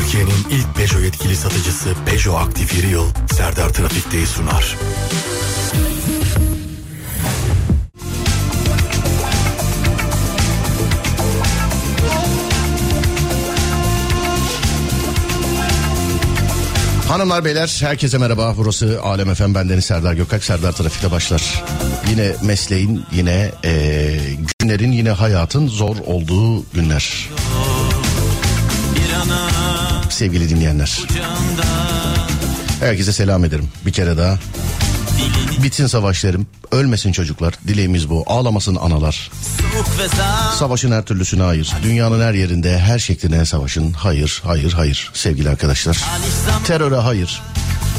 Türkiye'nin ilk Peugeot yetkili satıcısı Peugeot Aktif Yeri Yıl Serdar Trafik'teyi sunar. Hanımlar beyler herkese merhaba. Burası Alem Efem bendeniz Serdar Gökak. Serdar Trafik'te başlar. Yine mesleğin yine e, günlerin yine hayatın zor olduğu günler. Sevgili dinleyenler. Herkese selam ederim bir kere daha. Bitsin savaşlarım, ölmesin çocuklar. Dileğimiz bu. Ağlamasın analar. Savaşın her türlüsüne hayır. Dünyanın her yerinde, her şekline savaşın. Hayır, hayır, hayır sevgili arkadaşlar. Teröre hayır.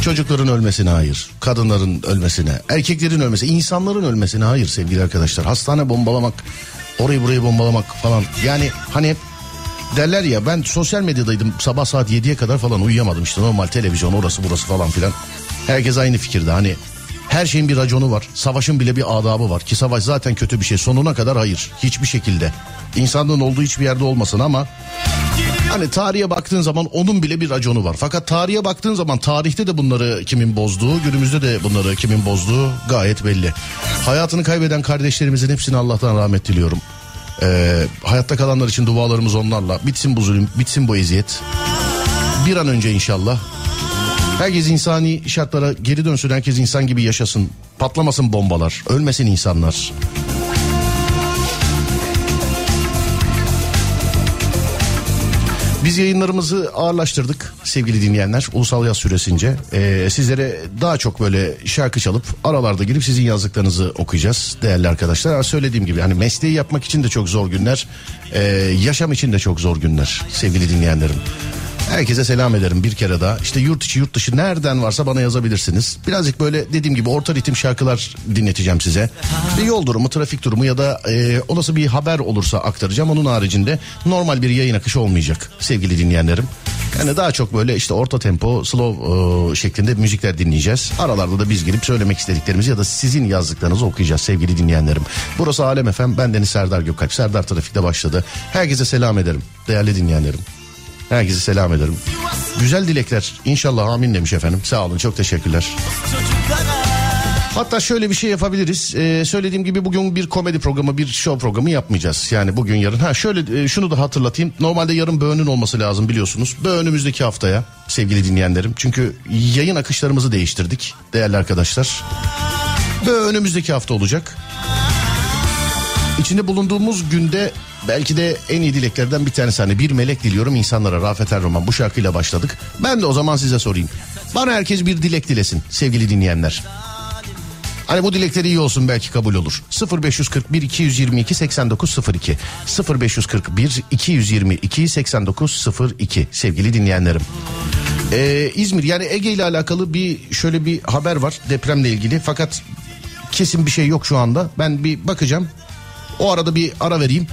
Çocukların ölmesine hayır. Kadınların ölmesine, erkeklerin ölmesine, insanların ölmesine hayır sevgili arkadaşlar. Hastane bombalamak, orayı burayı bombalamak falan. Yani hani derler ya ben sosyal medyadaydım sabah saat 7'ye kadar falan uyuyamadım işte normal televizyon orası burası falan filan. Herkes aynı fikirde hani her şeyin bir raconu var. Savaşın bile bir adabı var. Ki savaş zaten kötü bir şey. Sonuna kadar hayır. Hiçbir şekilde. İnsanlığın olduğu hiçbir yerde olmasın ama Hani tarihe baktığın zaman onun bile bir raconu var. Fakat tarihe baktığın zaman tarihte de bunları kimin bozduğu, günümüzde de bunları kimin bozduğu gayet belli. Hayatını kaybeden kardeşlerimizin hepsine Allah'tan rahmet diliyorum. Ee, hayatta kalanlar için dualarımız onlarla. Bitsin bu zulüm, bitsin bu eziyet. Bir an önce inşallah Herkes insani şartlara geri dönsün. Herkes insan gibi yaşasın. Patlamasın bombalar. Ölmesin insanlar. Biz yayınlarımızı ağırlaştırdık sevgili dinleyenler ulusal yaz süresince. Ee, sizlere daha çok böyle şarkı çalıp aralarda girip sizin yazdıklarınızı okuyacağız değerli arkadaşlar. Söylediğim gibi hani mesleği yapmak için de çok zor günler. Ee, yaşam için de çok zor günler sevgili dinleyenlerim. Herkese selam ederim bir kere daha. İşte yurt içi yurt dışı nereden varsa bana yazabilirsiniz. Birazcık böyle dediğim gibi orta ritim şarkılar dinleteceğim size. Bir yol durumu, trafik durumu ya da e, olası bir haber olursa aktaracağım. Onun haricinde normal bir yayın akışı olmayacak sevgili dinleyenlerim. Yani daha çok böyle işte orta tempo, slow e, şeklinde müzikler dinleyeceğiz. Aralarda da biz girip söylemek istediklerimizi ya da sizin yazdıklarınızı okuyacağız sevgili dinleyenlerim. Burası Alem Efem, ben Deniz Serdar Gökalp. Serdar Trafik'te başladı. Herkese selam ederim değerli dinleyenlerim. Herkese selam ederim. Güzel dilekler. İnşallah amin demiş efendim. Sağ olun çok teşekkürler. Hatta şöyle bir şey yapabiliriz. Ee, söylediğim gibi bugün bir komedi programı, bir show programı yapmayacağız. Yani bugün yarın. Ha şöyle e, şunu da hatırlatayım. Normalde yarın böğünün olması lazım biliyorsunuz. Böğün haftaya sevgili dinleyenlerim. Çünkü yayın akışlarımızı değiştirdik değerli arkadaşlar. Böğün hafta olacak. İçinde bulunduğumuz günde belki de en iyi dileklerden bir tanesi hani bir melek diliyorum insanlara Rafet Erroman bu şarkıyla başladık. Ben de o zaman size sorayım. Bana herkes bir dilek dilesin sevgili dinleyenler. Hani bu dilekleri iyi olsun belki kabul olur. 0541 222 8902 0541 222 8902 sevgili dinleyenlerim. Ee, İzmir yani Ege ile alakalı bir şöyle bir haber var depremle ilgili fakat kesin bir şey yok şu anda. Ben bir bakacağım o arada bir ara vereyim.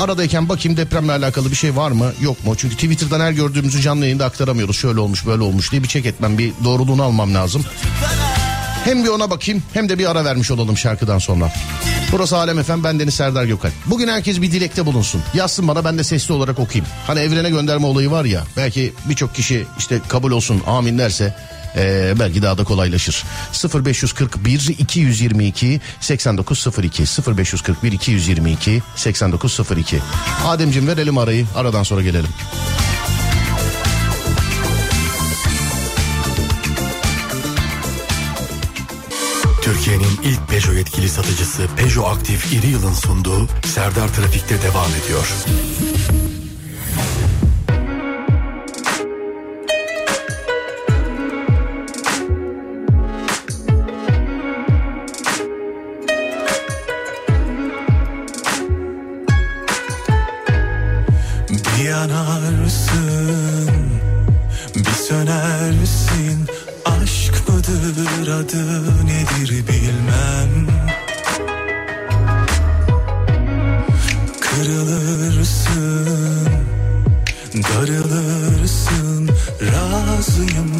Aradayken bakayım depremle alakalı bir şey var mı yok mu? Çünkü Twitter'dan her gördüğümüzü canlı yayında aktaramıyoruz. Şöyle olmuş böyle olmuş diye bir çek etmem bir doğruluğunu almam lazım. Hem bir ona bakayım hem de bir ara vermiş olalım şarkıdan sonra. Burası Alem Efem ben Deniz Serdar Gökalp. Bugün herkes bir dilekte bulunsun. Yazsın bana ben de sesli olarak okuyayım. Hani evrene gönderme olayı var ya belki birçok kişi işte kabul olsun amin derse ee, belki daha da kolaylaşır. 0541 222 8902 0541 222 8902 Ademciğim verelim arayı aradan sonra gelelim. Türkiye'nin ilk Peugeot yetkili satıcısı Peugeot Aktif İri Yıl'ın sunduğu Serdar Trafik'te devam ediyor. Yanarsın, bir sönersin. Aşk mıdır adı nedir bilmem. Kırılırsın, darılırsın. Razıyım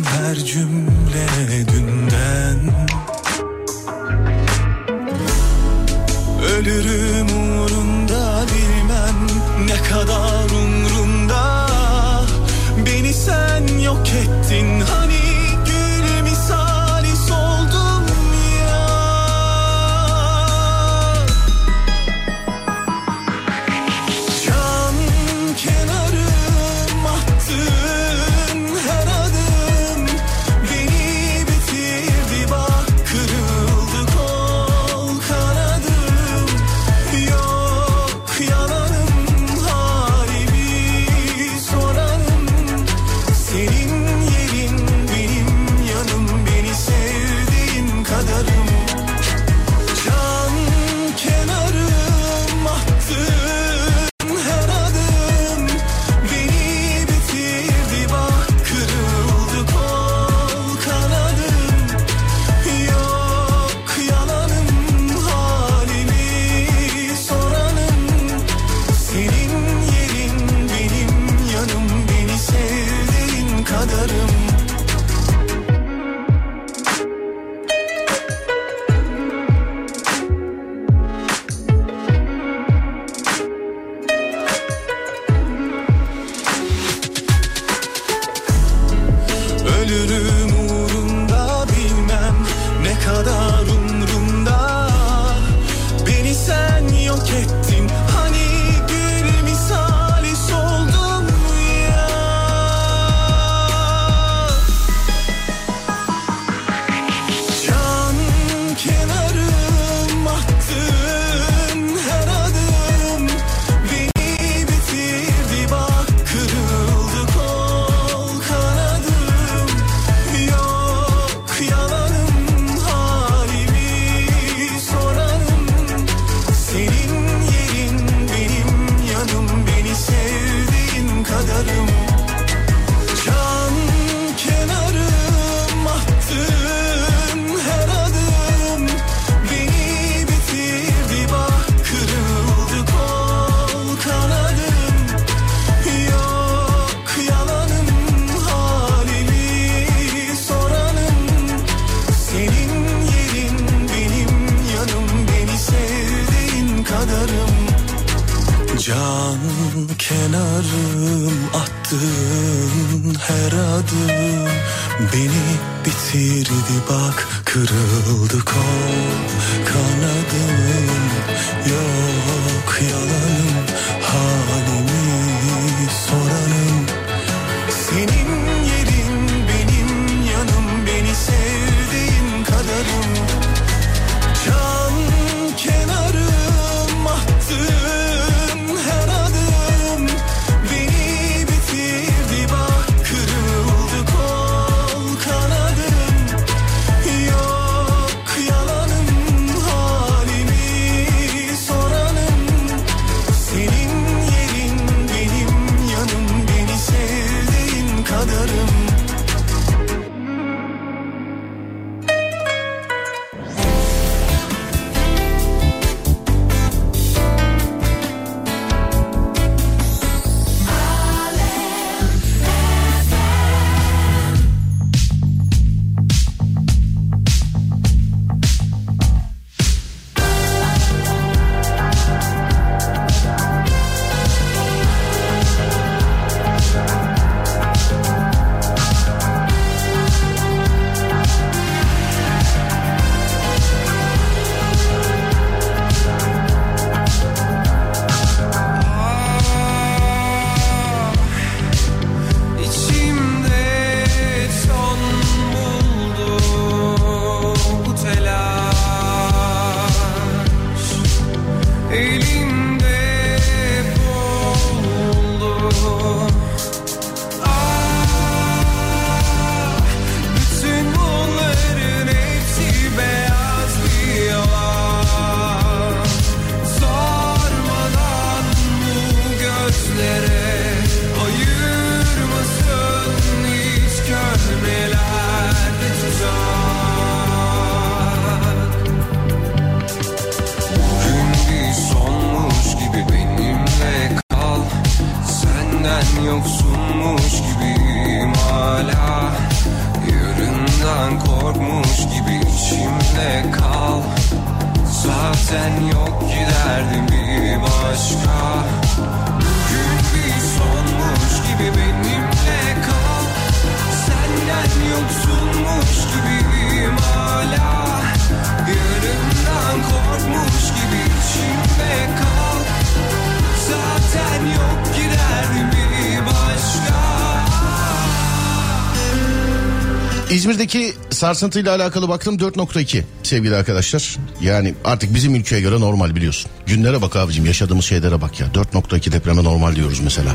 sarsıntıyla alakalı baktım 4.2 sevgili arkadaşlar. Yani artık bizim ülkeye göre normal biliyorsun. Günlere bak abicim yaşadığımız şeylere bak ya. 4.2 depreme normal diyoruz mesela.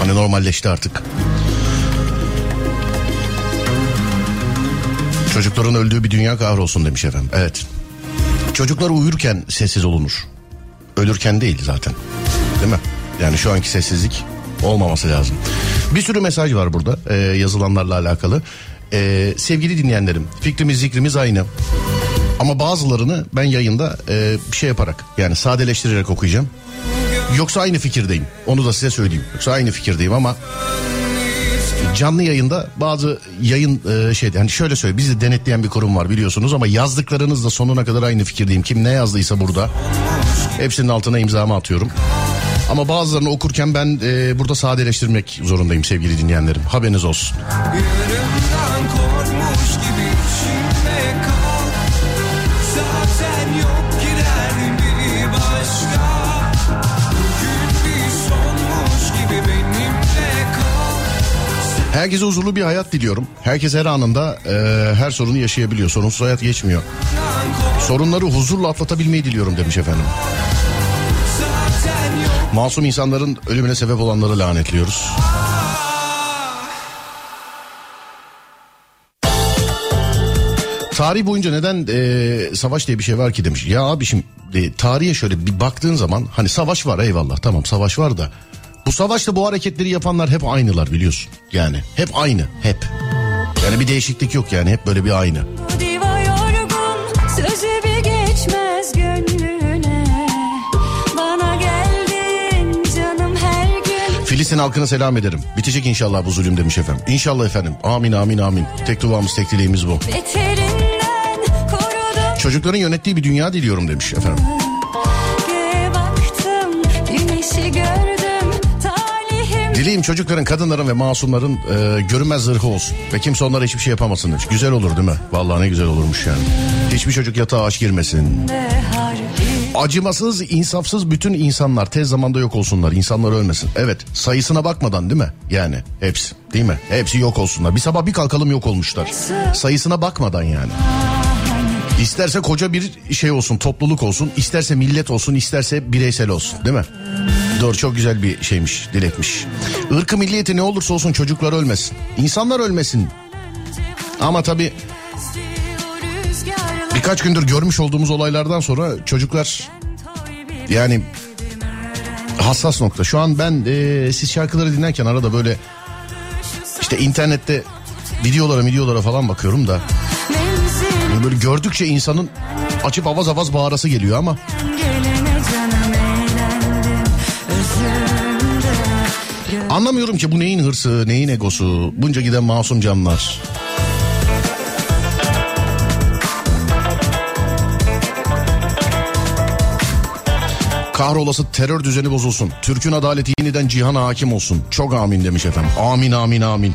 Hani normalleşti artık. Çocukların öldüğü bir dünya kahrolsun demiş efendim. Evet. Çocuklar uyurken sessiz olunur. Ölürken değil zaten. Değil mi? Yani şu anki sessizlik olmaması lazım. Bir sürü mesaj var burada e, yazılanlarla alakalı. E, sevgili dinleyenlerim fikrimiz zikrimiz aynı. Ama bazılarını ben yayında e, bir şey yaparak yani sadeleştirerek okuyacağım. Yoksa aynı fikirdeyim. Onu da size söyleyeyim. Yoksa aynı fikirdeyim ama canlı yayında bazı yayın e, şeyde hani şöyle söyle bizi denetleyen bir kurum var biliyorsunuz ama yazdıklarınızla sonuna kadar aynı fikirdeyim. Kim ne yazdıysa burada hepsinin altına imzamı atıyorum. Ama bazılarını okurken ben e, burada sadeleştirmek zorundayım sevgili dinleyenlerim. Haberiniz olsun. Yarımdan Herkese huzurlu bir hayat diliyorum. Herkes her anında e, her sorunu yaşayabiliyor. Sorunsuz hayat geçmiyor. Sorunları huzurla atlatabilmeyi diliyorum demiş efendim. Masum insanların ölümüne sebep olanları lanetliyoruz. Tarih boyunca neden e, savaş diye bir şey var ki demiş. Ya abi şimdi e, tarihe şöyle bir baktığın zaman hani savaş var eyvallah tamam savaş var da bu savaşta bu hareketleri yapanlar hep aynılar biliyorsun. Yani hep aynı hep. Yani bir değişiklik yok yani hep böyle bir aynı. Filistin halkına selam ederim. Bitecek inşallah bu zulüm demiş efendim. İnşallah efendim. Amin amin amin. Tek duamız tek dileğimiz bu. Çocukların yönettiği bir dünya diliyorum demiş efendim. Dileğim çocukların, kadınların ve masumların e, görünmez zırhı olsun. Ve kimse onlara hiçbir şey yapamasın demiş. Güzel olur değil mi? Vallahi ne güzel olurmuş yani. Hiçbir çocuk yatağa aç girmesin. Acımasız, insafsız bütün insanlar tez zamanda yok olsunlar. İnsanlar ölmesin. Evet sayısına bakmadan değil mi? Yani hepsi değil mi? Hepsi yok olsunlar. Bir sabah bir kalkalım yok olmuşlar. Sayısına bakmadan yani. İsterse koca bir şey olsun, topluluk olsun, isterse millet olsun, isterse bireysel olsun, değil mi? Doğru çok güzel bir şeymiş, dilekmiş. Irkı milliyeti ne olursa olsun çocuklar ölmesin. İnsanlar ölmesin. Ama tabii birkaç gündür görmüş olduğumuz olaylardan sonra çocuklar yani hassas nokta. Şu an ben e, siz şarkıları dinlerken arada böyle işte internette videolara videolara falan bakıyorum da menzil böyle gördükçe insanın açıp avaz avaz bağırası geliyor ama anlamıyorum ki bu neyin hırsı, neyin egosu, bunca giden masum canlar. Kahrolası terör düzeni bozulsun. Türk'ün adaleti yeniden cihana hakim olsun. Çok amin demiş efendim. Amin amin amin.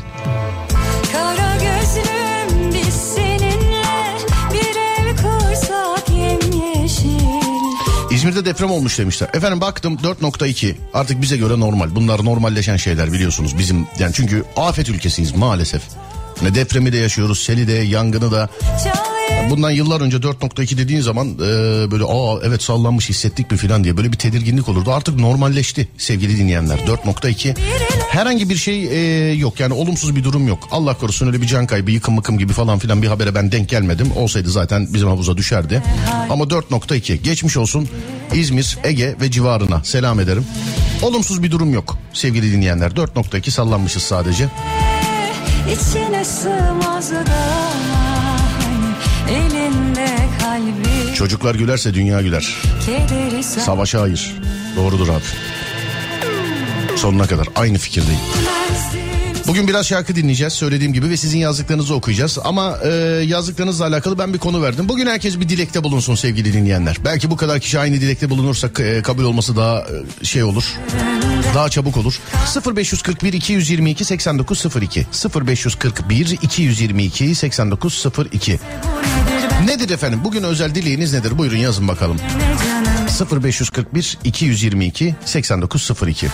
İzmir'de deprem olmuş demişler. Efendim baktım 4.2 artık bize göre normal. Bunlar normalleşen şeyler biliyorsunuz bizim. Yani çünkü afet ülkesiyiz maalesef. Ne depremi de yaşıyoruz, seli de, yangını da. Bundan yıllar önce 4.2 dediğin zaman e, böyle aa evet sallanmış hissettik mi filan diye böyle bir tedirginlik olurdu. Artık normalleşti sevgili dinleyenler 4.2. Herhangi bir şey e, yok yani olumsuz bir durum yok. Allah korusun öyle bir can kaybı yıkım mıkım gibi falan filan bir habere ben denk gelmedim. Olsaydı zaten bizim havuza düşerdi. Ama 4.2 geçmiş olsun İzmir, Ege ve civarına selam ederim. Olumsuz bir durum yok sevgili dinleyenler. 4.2 sallanmışız sadece. İçine sığmaz da elinde kalbi Çocuklar gülerse dünya güler. Savaşa hayır. Doğrudur abi. Sonuna kadar aynı fikirdeyim. Bugün biraz şarkı dinleyeceğiz söylediğim gibi ve sizin yazdıklarınızı okuyacağız. Ama e, yazdıklarınızla alakalı ben bir konu verdim. Bugün herkes bir dilekte bulunsun sevgili dinleyenler. Belki bu kadar kişi aynı dilekte bulunursa e, kabul olması daha e, şey olur. Daha çabuk olur. 0541 222 8902 0541 222 8902 Nedir efendim? Bugün özel dileğiniz nedir? Buyurun yazın bakalım. ne canım 0541 222 8902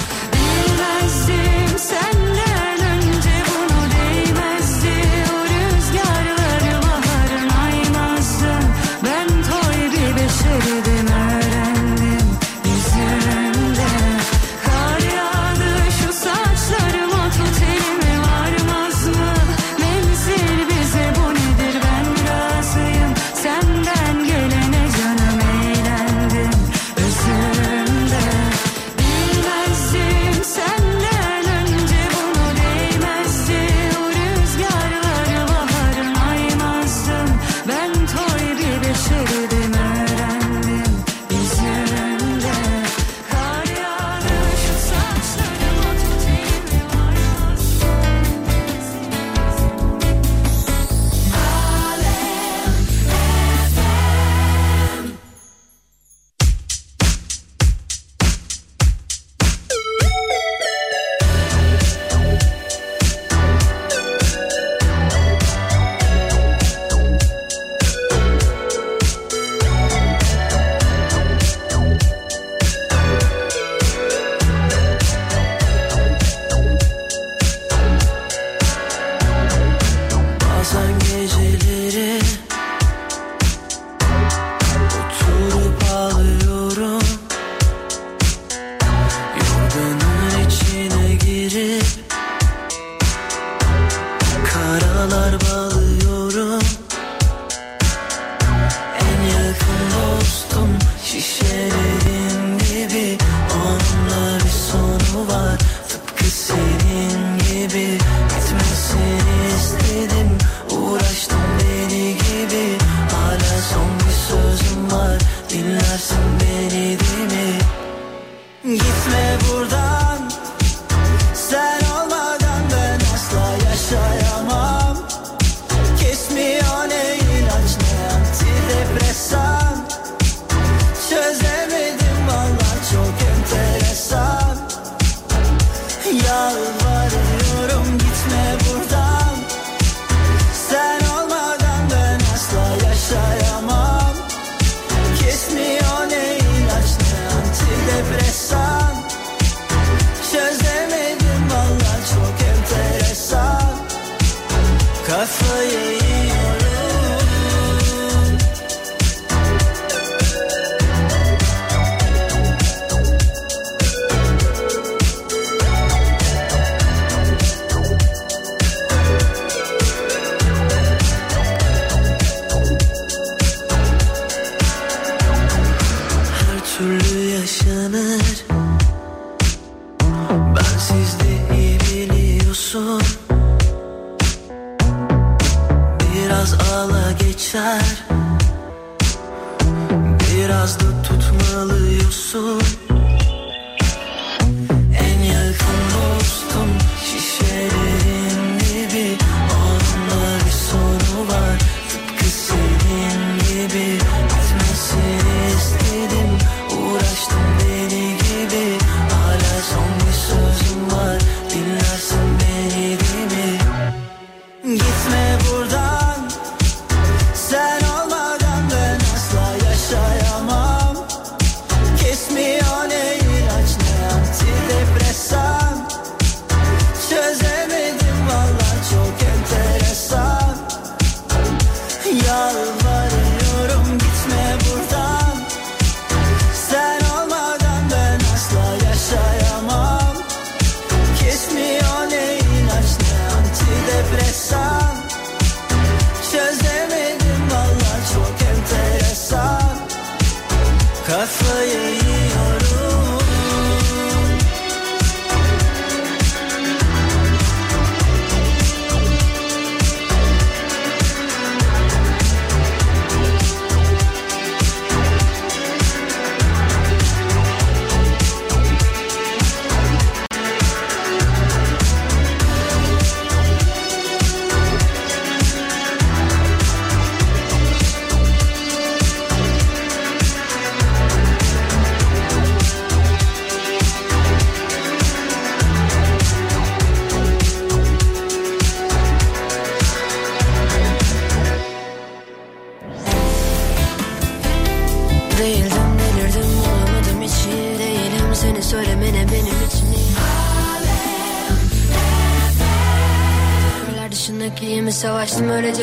I saw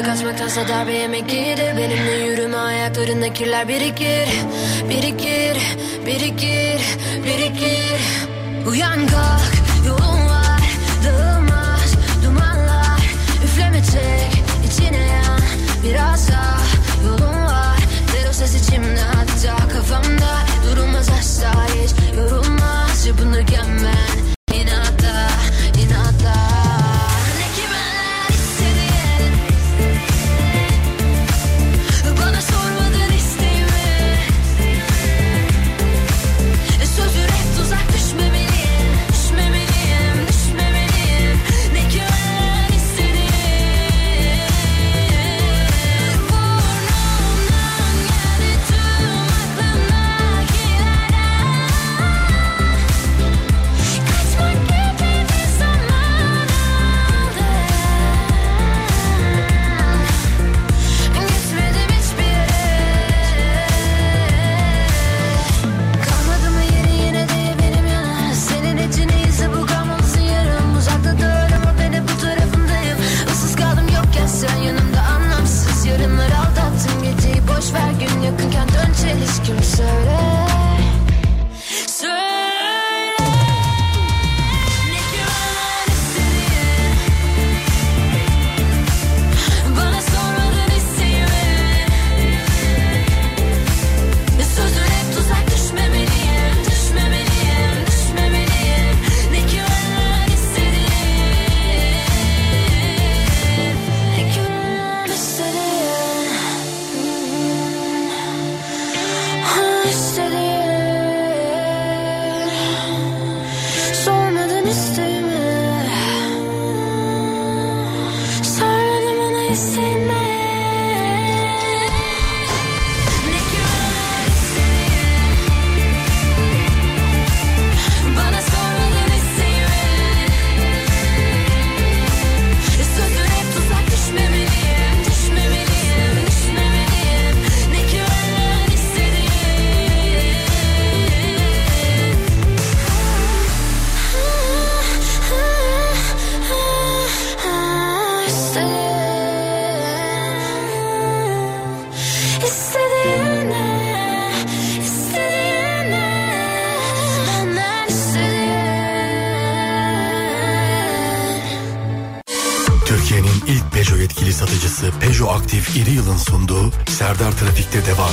Kaçmaktansa darbe yemek iyidir Benimle yürüme ayaklarında kirler birikir. Birikir, birikir, birikir. Uyan kalk yolun var. Dağılmaz dumanlar. Üfleme çek içine yan. Biraz daha yolun var. O ses içimde hatta kafamda listen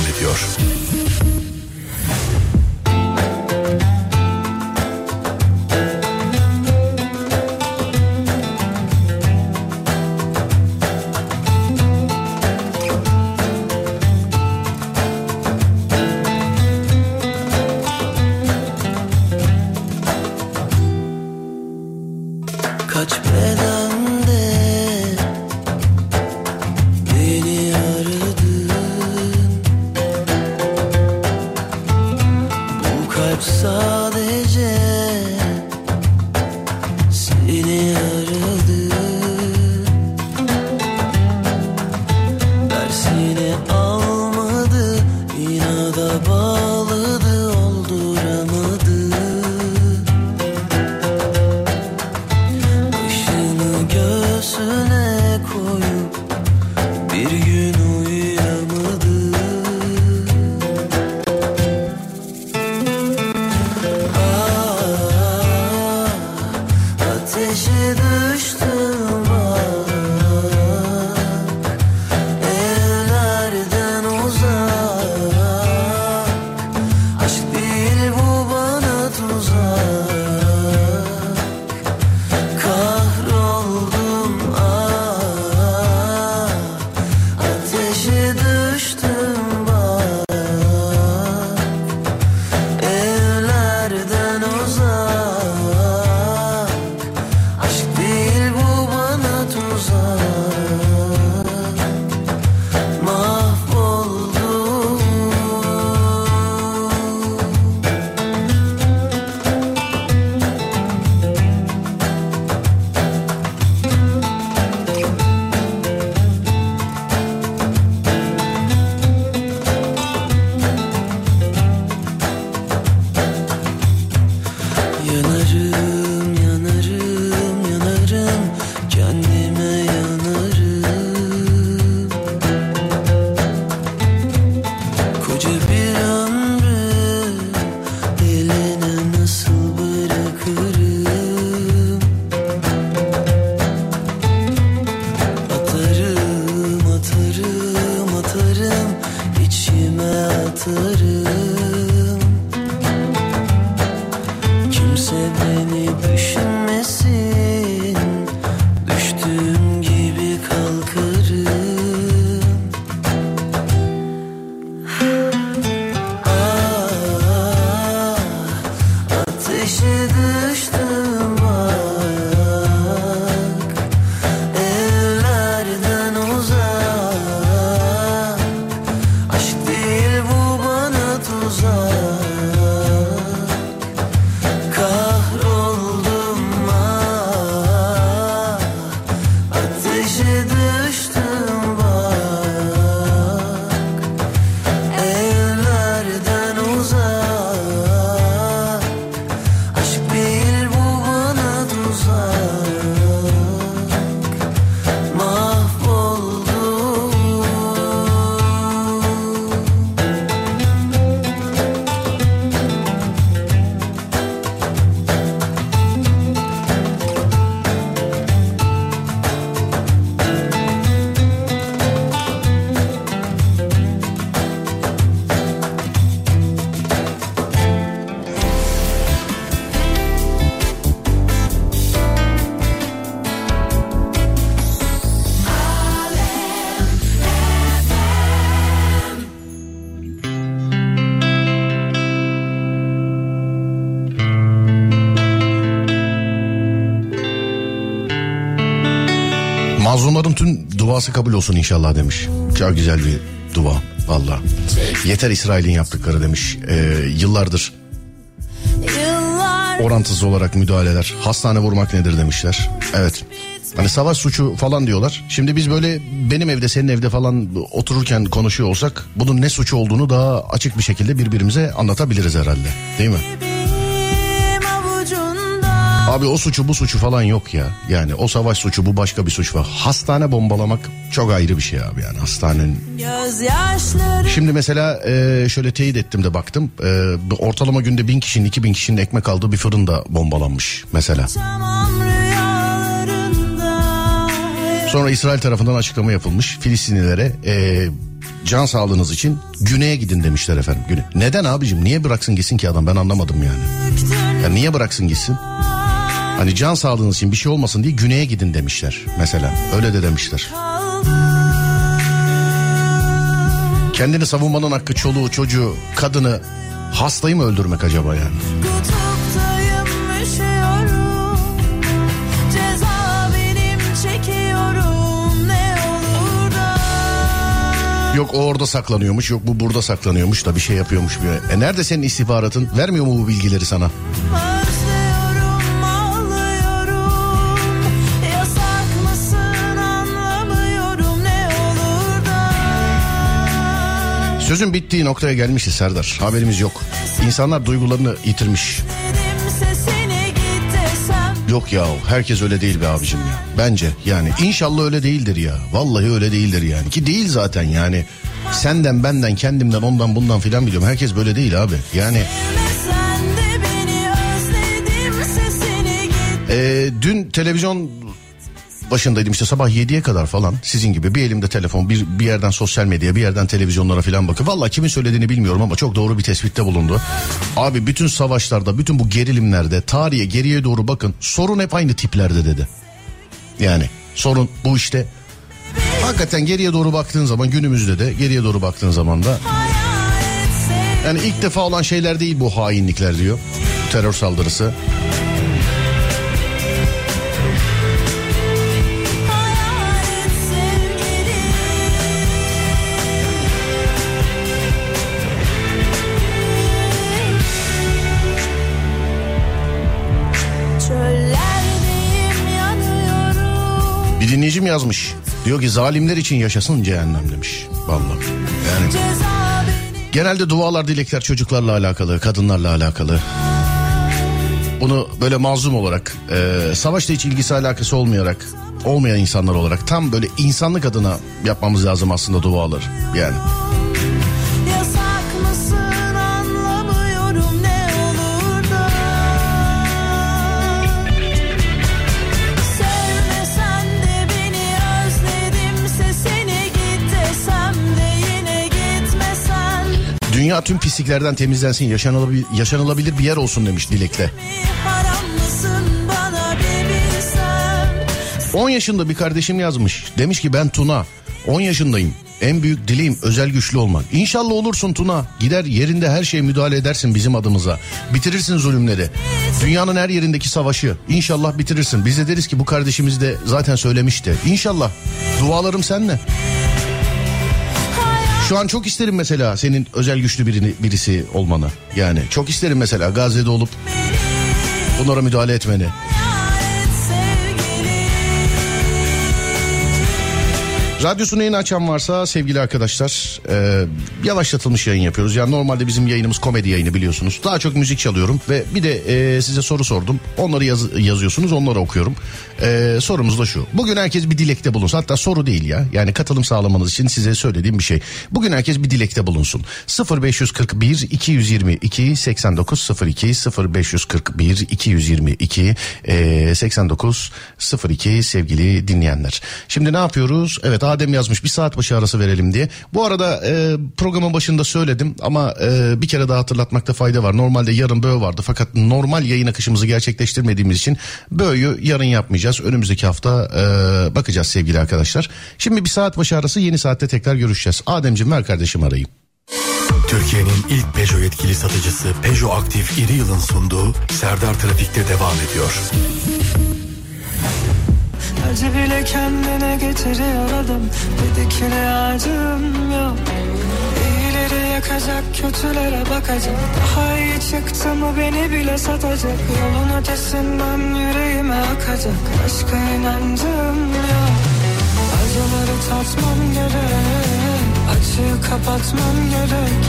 Trafik'te duası kabul olsun inşallah demiş. Çok güzel bir dua valla. Yeter İsrail'in yaptıkları demiş. Ee, yıllardır Yıllar orantısız olarak müdahaleler. Hastane vurmak nedir demişler. Evet. Hani savaş suçu falan diyorlar. Şimdi biz böyle benim evde senin evde falan otururken konuşuyor olsak bunun ne suçu olduğunu daha açık bir şekilde birbirimize anlatabiliriz herhalde. Değil mi? Abi o suçu bu suçu falan yok ya. Yani o savaş suçu bu başka bir suç var. Hastane bombalamak çok ayrı bir şey abi yani hastanenin. Şimdi mesela e, şöyle teyit ettim de baktım. E, ortalama günde bin kişinin iki bin kişinin ekmek aldığı bir fırın da bombalanmış mesela. Sonra İsrail tarafından açıklama yapılmış. Filistinlilere e, can sağlığınız için güneye gidin demişler efendim. Güne. Neden abicim niye bıraksın gitsin ki adam ben anlamadım yani. Ya niye bıraksın gitsin? Hani can sağlığınız için bir şey olmasın diye güneye gidin demişler mesela. Öyle de demişler. Kendini savunmanın hakkı çoluğu çocuğu kadını hastayı mı öldürmek acaba yani? Yok o orada saklanıyormuş yok bu burada saklanıyormuş da bir şey yapıyormuş. Bir... E nerede senin istihbaratın vermiyor mu bu bilgileri sana? Özlüyorum Sözün bittiği noktaya gelmişiz Serdar. Haberimiz yok. İnsanlar duygularını yitirmiş. Yok ya herkes öyle değil be abicim ya. Bence yani inşallah öyle değildir ya. Vallahi öyle değildir yani. Ki değil zaten yani. Senden benden kendimden ondan bundan filan biliyorum. Herkes böyle değil abi. Yani Ee, dün televizyon başındaydım işte sabah 7'ye kadar falan sizin gibi bir elimde telefon bir, bir yerden sosyal medya bir yerden televizyonlara falan bakıp valla kimin söylediğini bilmiyorum ama çok doğru bir tespitte bulundu. Abi bütün savaşlarda bütün bu gerilimlerde tarihe geriye doğru bakın sorun hep aynı tiplerde dedi. Yani sorun bu işte hakikaten geriye doğru baktığın zaman günümüzde de geriye doğru baktığın zaman da yani ilk defa olan şeyler değil bu hainlikler diyor terör saldırısı. Dinleyicim yazmış. Diyor ki zalimler için yaşasın cehennem demiş. Vallahi. Yani genelde dualar dilekler çocuklarla alakalı, kadınlarla alakalı. Bunu böyle mazlum olarak, e, savaşla hiç ilgisi alakası olmayarak, olmayan insanlar olarak tam böyle insanlık adına yapmamız lazım aslında duaları. Yani dünya tüm pisliklerden temizlensin, yaşanılabilir, yaşanılabilir bir yer olsun demiş dilekle. Mi haram mısın bana bir bilsem 10 yaşında bir kardeşim yazmış. Demiş ki ben Tuna. 10 yaşındayım. En büyük dileğim özel güçlü olmak. İnşallah olursun Tuna. Gider yerinde her şeye müdahale edersin bizim adımıza. Bitirirsin zulümleri. Dünyanın her yerindeki savaşı. İnşallah bitirirsin. Biz de deriz ki bu kardeşimiz de zaten söylemişti. İnşallah. Dualarım seninle. Şu an çok isterim mesela senin özel güçlü birini, birisi olmanı. Yani çok isterim mesela Gazze'de olup bunlara müdahale etmeni. Radyosunu yeni açan varsa sevgili arkadaşlar e, yavaşlatılmış yayın yapıyoruz. Yani normalde bizim yayınımız komedi yayını biliyorsunuz. Daha çok müzik çalıyorum ve bir de e, size soru sordum. Onları yaz- yazıyorsunuz onları okuyorum. E, sorumuz da şu. Bugün herkes bir dilekte bulunsun. Hatta soru değil ya. Yani katılım sağlamanız için size söylediğim bir şey. Bugün herkes bir dilekte bulunsun. 0541 222 8902 0541 222 e, 8902 sevgili dinleyenler. Şimdi ne yapıyoruz? Evet Adem yazmış bir saat başı arası verelim diye. Bu arada e, programın başında söyledim ama e, bir kere daha hatırlatmakta fayda var. Normalde yarın böğ vardı fakat normal yayın akışımızı gerçekleştirmediğimiz için böğü yarın yapmayacağız. Önümüzdeki hafta e, bakacağız sevgili arkadaşlar. Şimdi bir saat başı arası yeni saatte tekrar görüşeceğiz. Ademciğim ver kardeşim arayı. Türkiye'nin ilk Peugeot yetkili satıcısı Peugeot Aktif İri Yıl'ın sunduğu Serdar Trafik'te devam ediyor. İlacı bile kendine getiriyor adam Dedi ki ne acım yok. İyileri yakacak kötülere bakacak. Daha iyi çıktı mı beni bile satacak. Yolun ötesinden yüreğime akacak. Aşka inancım yok. Acıları tatmam gerek. Acıyı kapatmam gerek.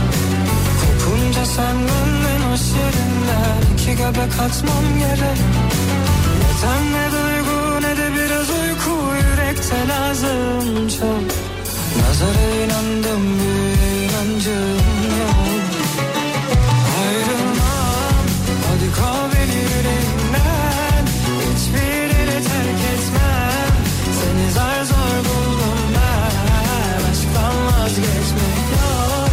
Kopunca senden en hoş yerinden iki göbek atmam gerek. Neden ne yürekte lazım çok. Nazara inandım inancım yok. Ayrılmam hadi kal beni yüreğimden Hiçbirini terk etmem. Seni zar zor buldum ben. Aşktan vazgeçmek yok.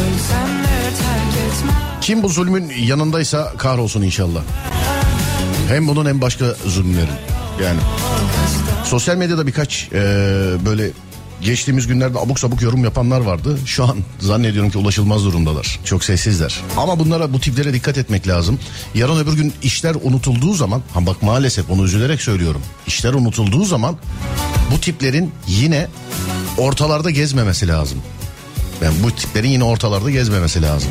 Ölsem de terk etmem. Kim bu zulmün yanındaysa kahrolsun inşallah. Hem bunun hem başka zulümlerin. Yani sosyal medyada birkaç e, böyle geçtiğimiz günlerde abuk sabuk yorum yapanlar vardı. Şu an zannediyorum ki ulaşılmaz durumdalar. Çok sessizler. Ama bunlara bu tiplere dikkat etmek lazım. Yarın öbür gün işler unutulduğu zaman ha bak maalesef onu üzülerek söylüyorum. İşler unutulduğu zaman bu tiplerin yine ortalarda gezmemesi lazım. Yani bu tiplerin yine ortalarda gezmemesi lazım.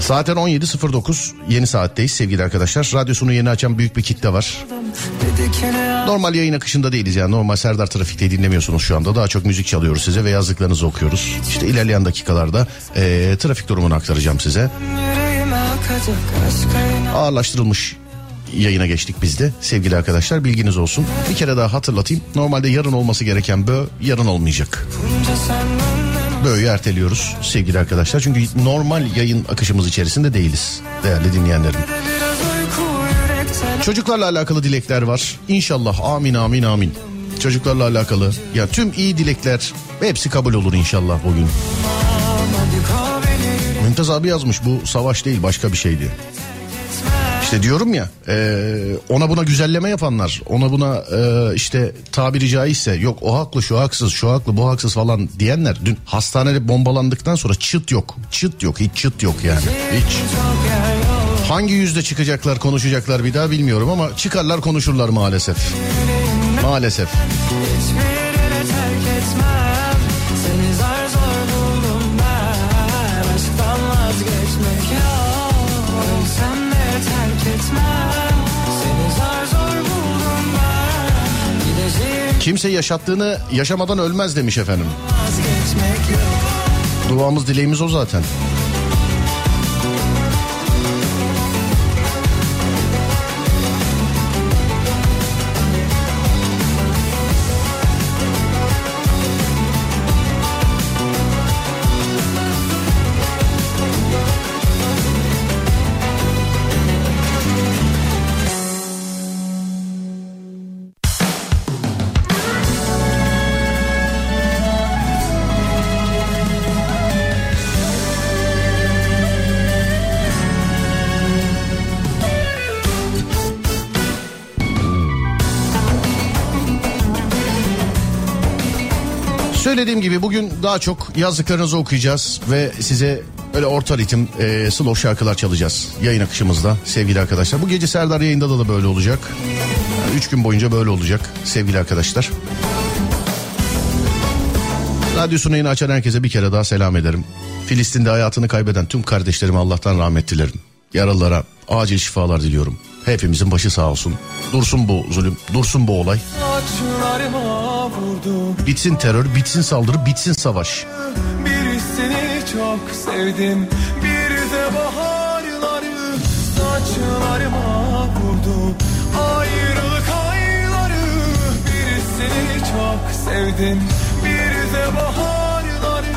Zaten 17.09 yeni saatteyiz sevgili arkadaşlar. Radyosunu yeni açan büyük bir kitle var. Normal yayın akışında değiliz yani normal Serdar Trafik'te dinlemiyorsunuz şu anda. Daha çok müzik çalıyoruz size ve yazdıklarınızı okuyoruz. İşte ilerleyen dakikalarda eee, trafik durumunu aktaracağım size. Ağırlaştırılmış yayına geçtik biz de sevgili arkadaşlar bilginiz olsun. Bir kere daha hatırlatayım. Normalde yarın olması gereken bö yarın olmayacak. Bunca senden Bö'yü erteliyoruz sevgili arkadaşlar. Çünkü normal yayın akışımız içerisinde değiliz değerli dinleyenlerim. Çocuklarla alakalı dilekler var. İnşallah amin amin amin. Çocuklarla alakalı ya tüm iyi dilekler hepsi kabul olur inşallah bugün. Mümtaz abi yazmış bu savaş değil başka bir şeydi. İşte diyorum ya e, ona buna güzelleme yapanlar ona buna e, işte tabiri caizse yok o haklı şu haksız şu haklı bu haksız falan diyenler dün hastanede bombalandıktan sonra çıt yok çıt yok hiç çıt yok yani hiç. Hangi yüzde çıkacaklar konuşacaklar bir daha bilmiyorum ama çıkarlar konuşurlar maalesef. Maalesef. Kimse yaşattığını yaşamadan ölmez demiş efendim. Duamız dileğimiz o zaten. Söylediğim gibi bugün daha çok yazdıklarınızı okuyacağız ve size öyle orta ritim e, slow şarkılar çalacağız yayın akışımızda sevgili arkadaşlar. Bu gece Serdar yayında da, böyle olacak. Yani üç gün boyunca böyle olacak sevgili arkadaşlar. Radyosunu yeni açan herkese bir kere daha selam ederim. Filistin'de hayatını kaybeden tüm kardeşlerime Allah'tan rahmet dilerim. Yaralılara acil şifalar diliyorum. Hepimizin başı sağ olsun. Dursun bu zulüm, dursun bu olay. Bitsin terör, bitsin saldırı, bitsin savaş. Birisini çok sevdim Bir de baharları Saçlarıma vurdu Ayrılık ayları Birisini çok sevdim Bir de baharları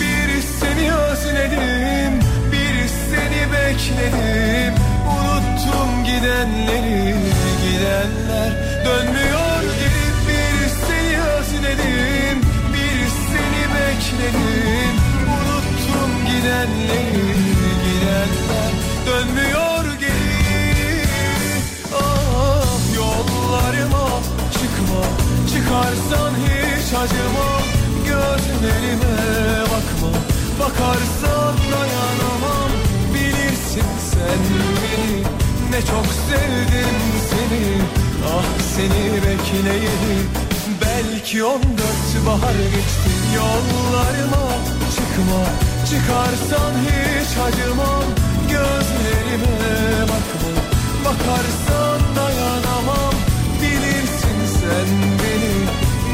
Birisini özledim bekledim. Unuttum gidenleri Gidenler. Dönmüyor geri Birisini özledim. Birisini bekledim. Unuttum gidenleri Gidenler. Dönmüyor geri Ah yollarıma çıkma. Çıkarsan hiç acıma. Gözlerime bakma. Bakarsan dayanamam Bilirsin sen beni Ne çok sevdim seni. Ah seni bekleyeli Belki on dört bahar geçti. Yollarıma çıkma Çıkarsan hiç acımam. Gözlerime bakma Bakarsan dayanamam. Bilirsin sen beni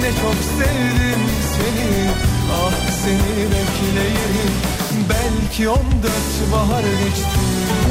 Ne çok sevdim seni. Ah seni bekleyeyim Belki on dört bahar geçti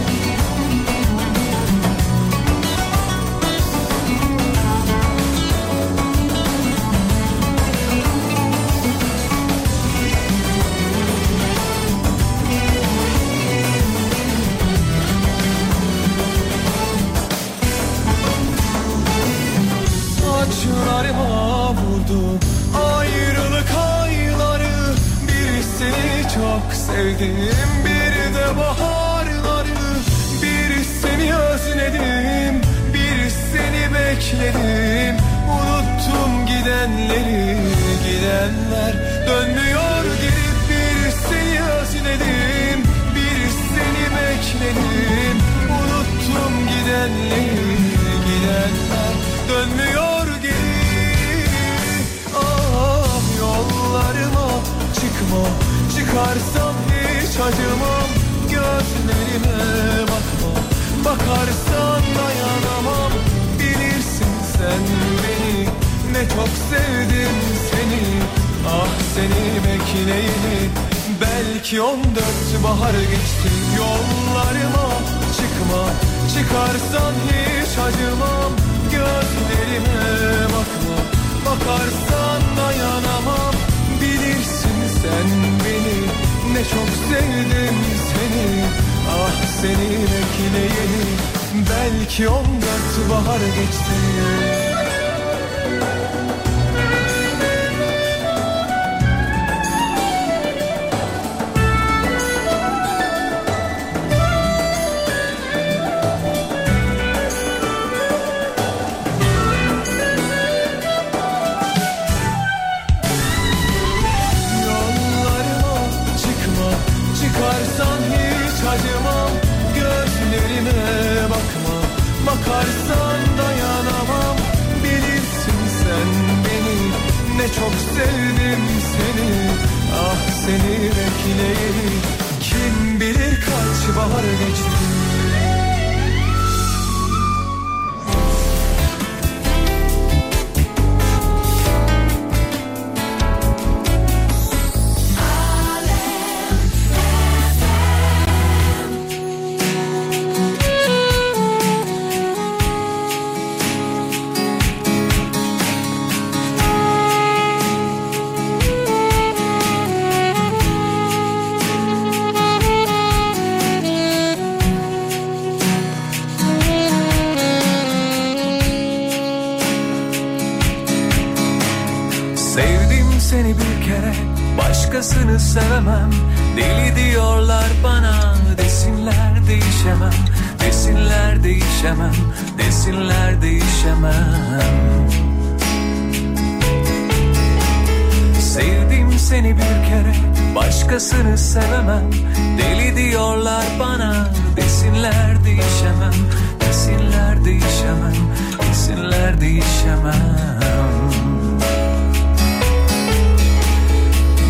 başkasını sevemem. Deli diyorlar bana desinler değişemem. Desinler değişemem desinler değişemem.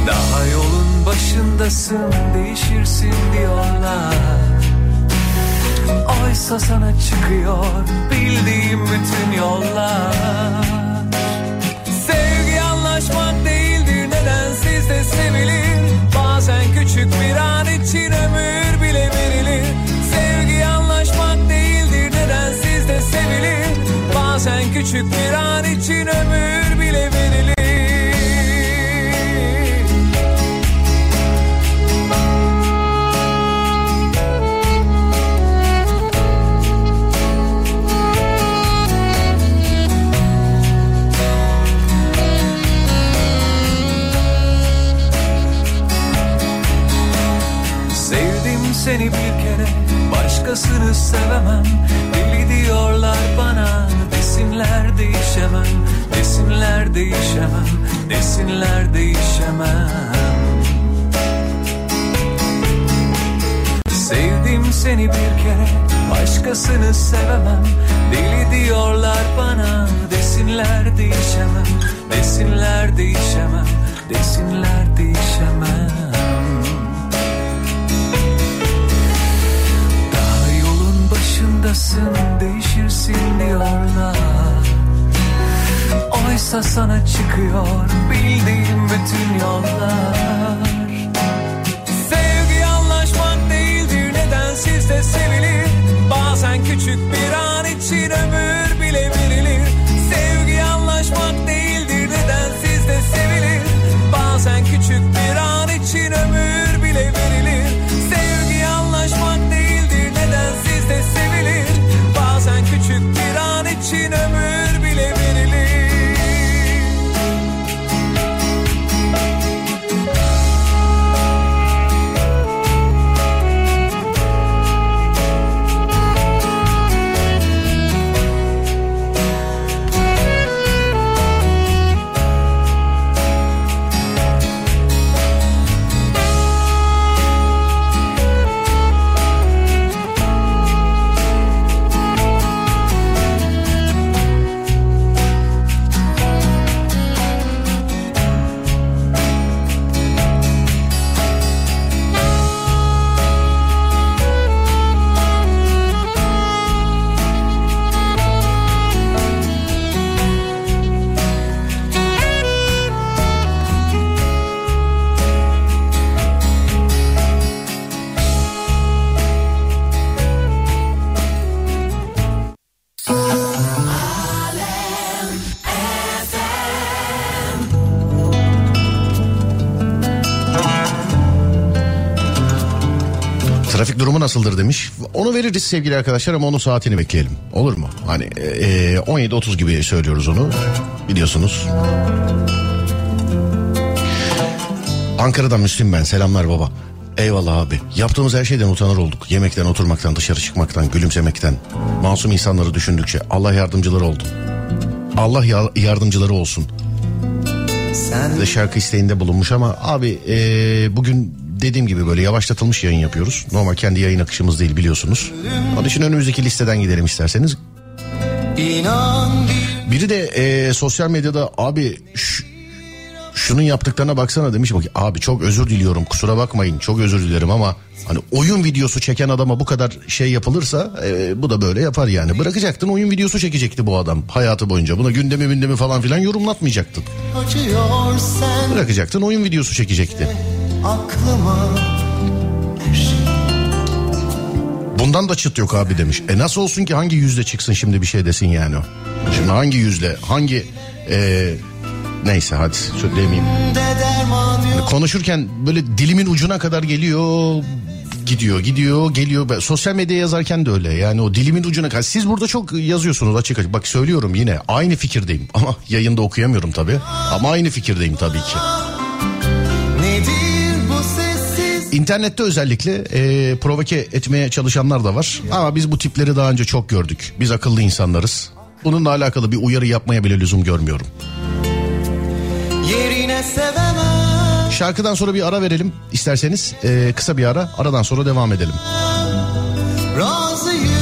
Daha yolun başındasın değişirsin diyorlar. Oysa sana çıkıyor bildiğim bütün yollar. Sevgi anlaşmak değildir neden siz de sevilir Bazen küçük bir an için ömür bile verilir Sevgi anlaşmak değildir neden siz de sevilir Bazen küçük bir an için ömür bile verilir seni bir kere. Başkasını sevemem. Deli diyorlar bana desinler değişemem. Desinler değişemem. Desinler değişemem. Sevdim seni bir kere. Başkasını sevemem. Deli diyorlar bana Desinler değişemem. Desinler değişemem. Desinler değişemem başındasın Değişirsin diyorlar. Oysa sana çıkıyor Bildiğim bütün yollar. Sevgi anlaşmak değildir nedensiz de sevilir Bazen küçük bir an için ömür bile nasıldır demiş. Onu veririz sevgili arkadaşlar ama onun saatini bekleyelim. Olur mu? Hani e, 17.30 gibi söylüyoruz onu. Biliyorsunuz. Ankara'dan Müslüm ben. Selamlar baba. Eyvallah abi. Yaptığımız her şeyden utanır olduk. Yemekten, oturmaktan, dışarı çıkmaktan, gülümsemekten. Masum insanları düşündükçe Allah yardımcıları oldu. Allah ya- yardımcıları olsun. Sen de şarkı isteğinde bulunmuş ama abi e, bugün dediğim gibi böyle yavaşlatılmış yayın yapıyoruz. Normal kendi yayın akışımız değil biliyorsunuz. Onun için önümüzdeki listeden gidelim isterseniz. Biri de e, sosyal medyada abi şunun yaptıklarına baksana demiş bak abi çok özür diliyorum kusura bakmayın çok özür dilerim ama hani oyun videosu çeken adama bu kadar şey yapılırsa e, bu da böyle yapar yani bırakacaktın oyun videosu çekecekti bu adam hayatı boyunca buna gündemi gündemi falan filan yorumlatmayacaktın bırakacaktın oyun videosu çekecekti aklıma şey Bundan da çıt yok abi demiş. E nasıl olsun ki hangi yüzle çıksın şimdi bir şey desin yani o. Şimdi hangi yüzle hangi e, neyse hadi söylemeyeyim. Konuşurken böyle dilimin ucuna kadar geliyor gidiyor gidiyor geliyor. Ben sosyal medya yazarken de öyle yani o dilimin ucuna kadar. Siz burada çok yazıyorsunuz açık açık. Bak söylüyorum yine aynı fikirdeyim ama yayında okuyamıyorum tabii. Ama aynı fikirdeyim tabii ki. İnternette özellikle e, provoke etmeye çalışanlar da var. Ama biz bu tipleri daha önce çok gördük. Biz akıllı insanlarız. Bununla alakalı bir uyarı yapmaya bile lüzum görmüyorum. Şarkıdan sonra bir ara verelim isterseniz. E, kısa bir ara. Aradan sonra devam edelim. razıyım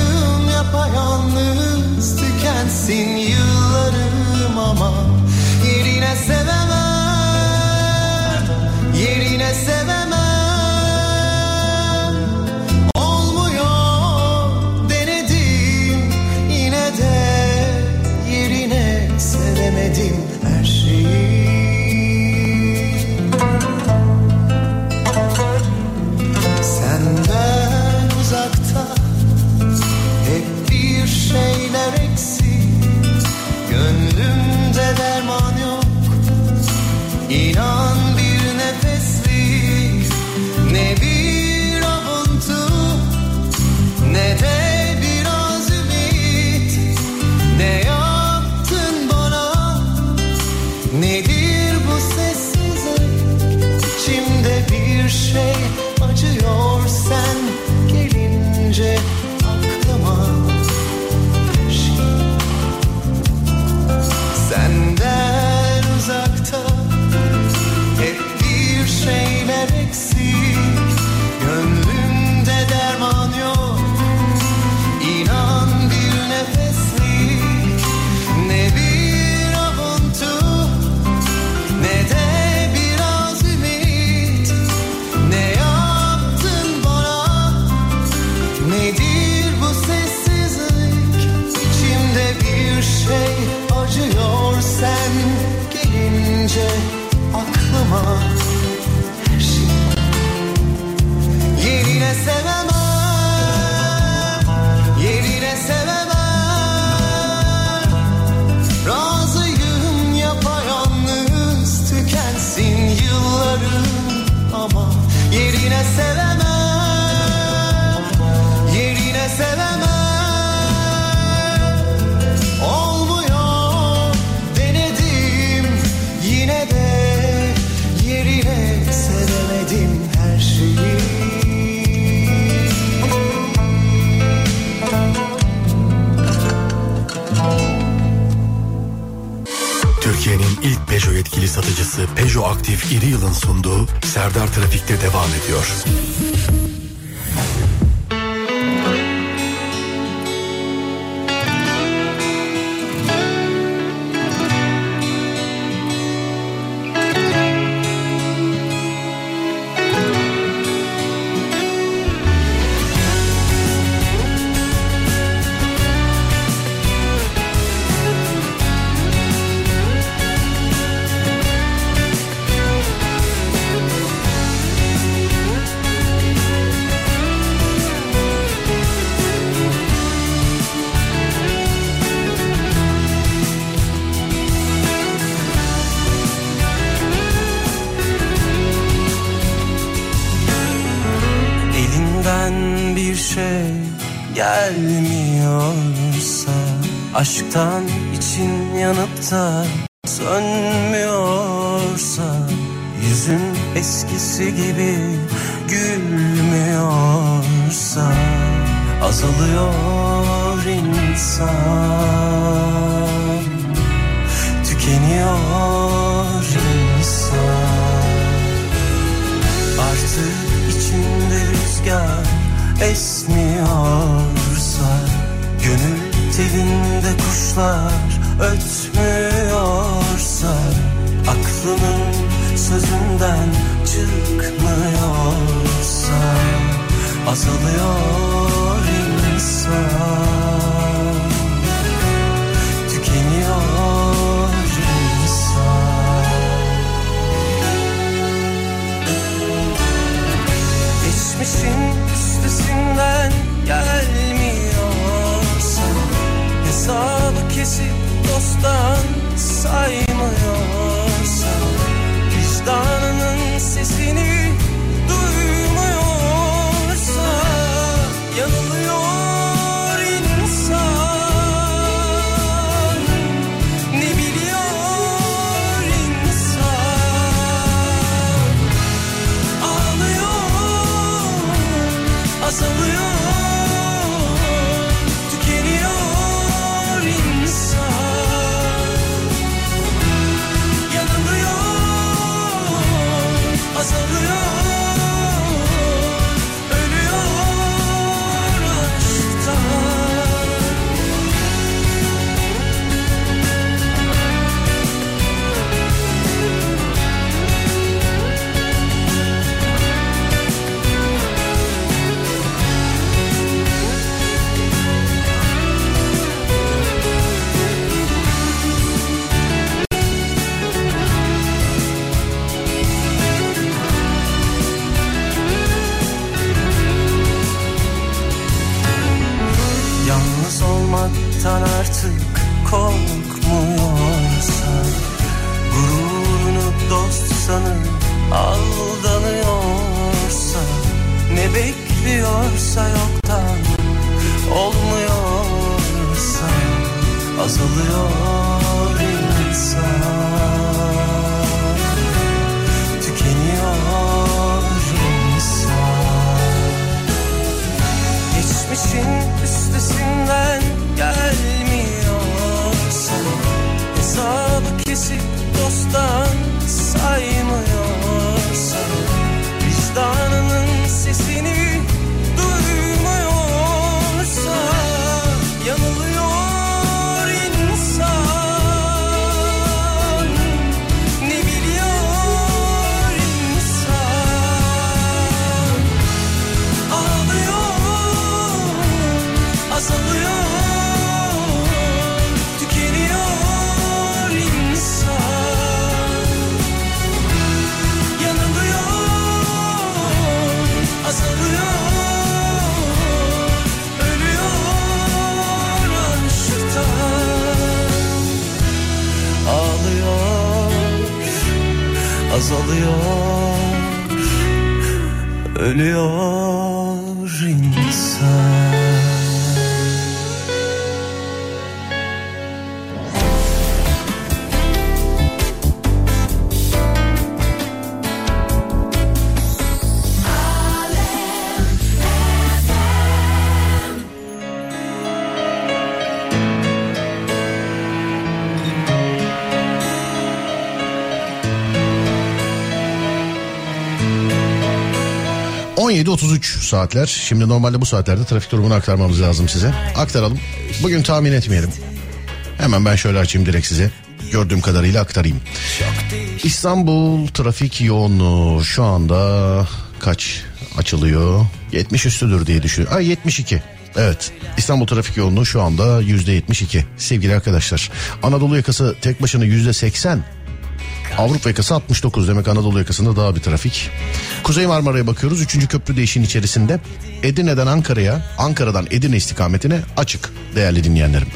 Allah'tan için yanıp da sönmüyorsa Yüzün eskisi gibi gülmüyorsa Azalıyor insan. 17.33 saatler. Şimdi normalde bu saatlerde trafik durumunu aktarmamız lazım size. Aktaralım. Bugün tahmin etmeyelim. Hemen ben şöyle açayım direkt size. Gördüğüm kadarıyla aktarayım. İstanbul trafik yoğunluğu şu anda kaç açılıyor? 70 üstüdür diye düşünüyorum. Ay 72. Evet İstanbul trafik yoğunluğu şu anda yüzde 72 sevgili arkadaşlar. Anadolu yakası tek başına yüzde 80 Avrupa yakası 69 demek Anadolu yakasında daha bir trafik. Kuzey Marmara'ya bakıyoruz. Üçüncü köprü de içerisinde. Edirne'den Ankara'ya, Ankara'dan Edirne istikametine açık değerli dinleyenlerim.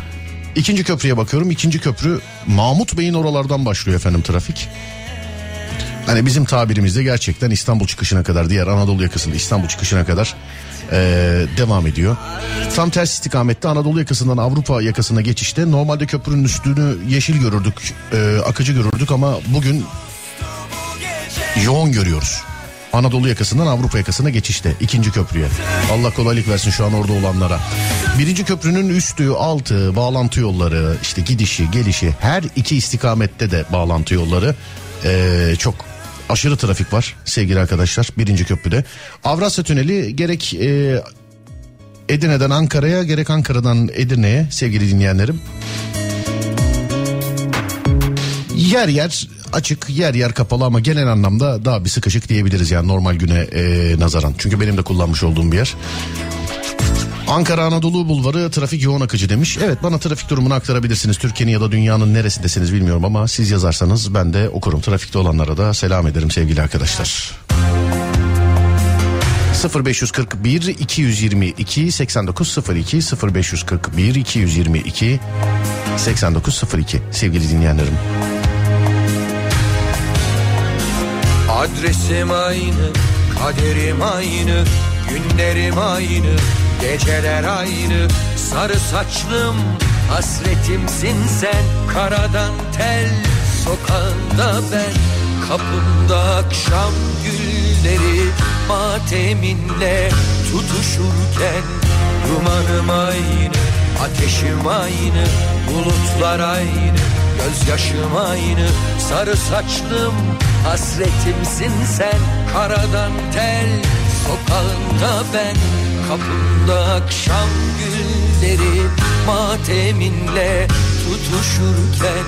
İkinci köprüye bakıyorum. İkinci köprü Mahmut Bey'in oralardan başlıyor efendim trafik. Hani bizim tabirimizde gerçekten İstanbul çıkışına kadar diğer Anadolu yakasında İstanbul çıkışına kadar eee, devam ediyor. Tam ters istikamette Anadolu yakasından Avrupa yakasına geçişte normalde köprünün üstünü yeşil görürdük, eee, akıcı görürdük ama bugün yoğun görüyoruz. Anadolu yakasından Avrupa yakasına geçişte ikinci köprüye. Allah kolaylık versin şu an orada olanlara. Birinci köprünün üstü, altı, bağlantı yolları, işte gidişi, gelişi her iki istikamette de bağlantı yolları eee, çok aşırı trafik var sevgili arkadaşlar birinci köprüde. Avrasya Tüneli gerek eee, Edirne'den Ankara'ya gerek Ankara'dan Edirne'ye sevgili dinleyenlerim. Yer yer açık yer yer kapalı ama genel anlamda daha bir sıkışık diyebiliriz yani normal güne e, nazaran. Çünkü benim de kullanmış olduğum bir yer. Ankara Anadolu Bulvarı trafik yoğun akıcı demiş. Evet bana trafik durumunu aktarabilirsiniz. Türkiye'nin ya da dünyanın neresindesiniz bilmiyorum ama siz yazarsanız ben de okurum. Trafikte olanlara da selam ederim sevgili arkadaşlar. 0541 222 8902 0541 222 8902 sevgili dinleyenlerim. Adresim aynı, kaderim aynı, günlerim aynı, geceler aynı. Sarı saçlım, hasretimsin sen, karadan tel, sokağında ben. Kapımda akşam gülleri, mateminle tutuşurken. Dumanım aynı, ateşim aynı, bulutlar aynı. Gözyaşım aynı sarı saçlım Hasretimsin sen karadan tel Sokağında ben kapımda akşam gülleri Mateminle tutuşurken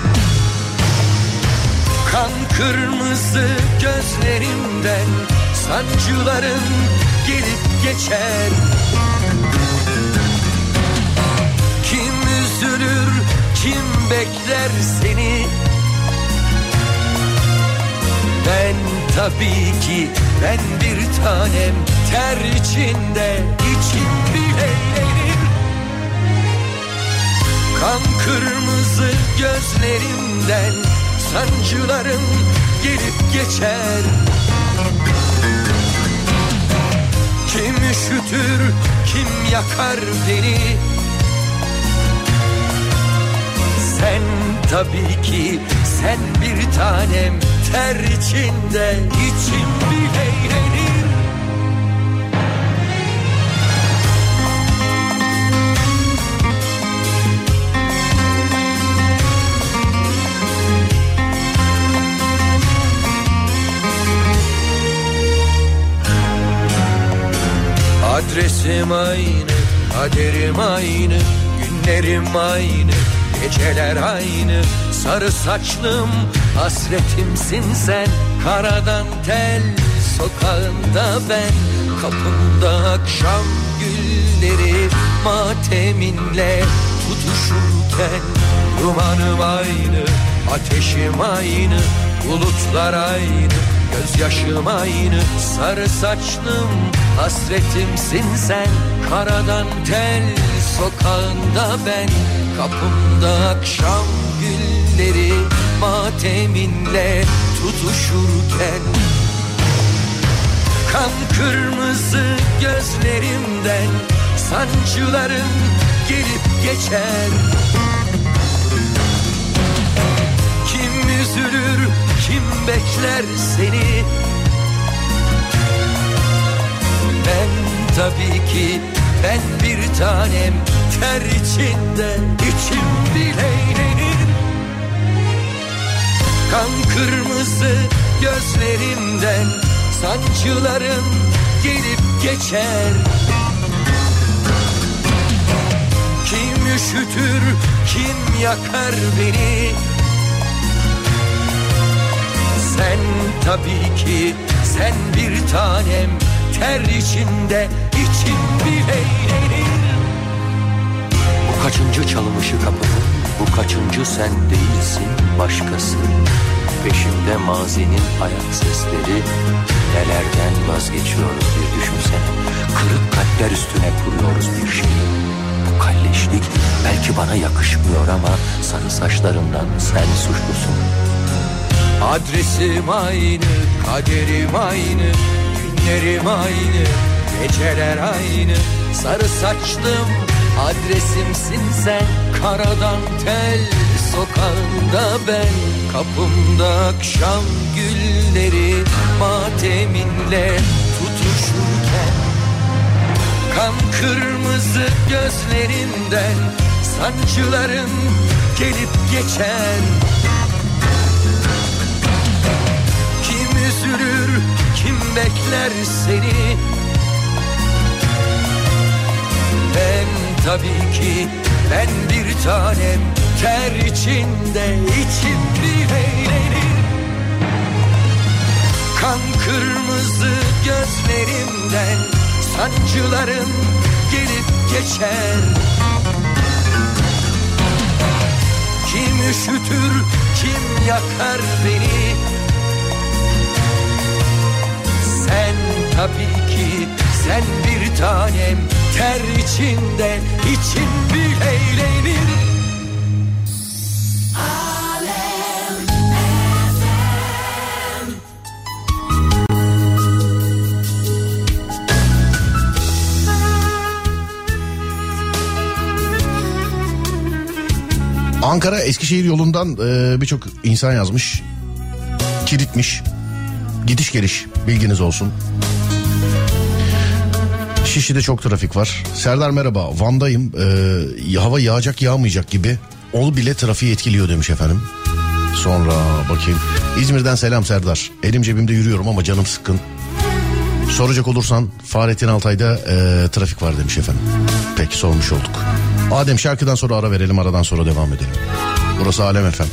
Kan kırmızı gözlerimden Sancıların gelip geçer Kim üzülür, kim bekler seni? Ben tabii ki, ben bir tanem ter içinde, içim bile eğlenir. Kan kırmızı gözlerimden sancılarım gelip geçer. Kim üşütür, kim yakar beni? Sen tabii ki sen bir tanem ter içinde içim bile eğlenir. Adresim aynı, kaderim aynı, günlerim aynı, geceler aynı. Sarı saçlım, hasretimsin sen, karadan tel, sokağında ben. Kapımda akşam gülleri, mateminle tutuşurken. Dumanım aynı, ateşim aynı, bulutlar aynı. Gözyaşım aynı sarı saçlım Hasretimsin sen karadan tel Sokağında ben kapımda akşam gülleri Mateminle tutuşurken Kan kırmızı gözlerimden Sancıların gelip geçer Kim üzülür, kim bekler seni? Ben tabii ki, ben bir tanem ter içinde, içim bile. Kan kırmızı gözlerimden sancılarım gelip geçer Kim üşütür kim yakar beni Sen tabii ki sen bir tanem Ter içinde için bile eğlenir. Bu kaçıncı çalınışı kapının Bu kaçıncı sen değilsin başkası? Peşimde mazinin ayak sesleri. Nelerden vazgeçiyoruz bir düşünsene. Kırık kalpler üstüne kuruyoruz bir şey. Bu kalleşlik belki bana yakışmıyor ama Sarı saçlarından sen suçlusun. Adresim aynı, kaderim aynı, günlerim aynı, geceler aynı. Sarı saçlım, adresimsin sen. Karadan tel, sokağında ben. Kapımda akşam gülleri mateminle tutuşurken. Kan kırmızı gözlerinden sancıların gelip geçen Kim üzülür, kim bekler seni tabii ki, ben bir tanem Ter içinde içim bir eğlenir Kan kırmızı gözlerimden Sancıların gelip geçer. Kim üşütür, kim yakar beni? Sen tabii ki sen bir tanem ter içinde için bir eğlenir Ankara Eskişehir yolundan e, birçok insan yazmış. Kilitmiş. Gidiş geliş bilginiz olsun. Şişli'de çok trafik var. Serdar merhaba Van'dayım. Ee, hava yağacak yağmayacak gibi. Ol bile trafiği etkiliyor demiş efendim. Sonra bakayım. İzmir'den selam Serdar. Elim cebimde yürüyorum ama canım sıkkın. Soracak olursan Fahrettin Altay'da e, trafik var demiş efendim. Peki sormuş olduk. Adem şarkıdan sonra ara verelim aradan sonra devam edelim. Burası Alem efendim.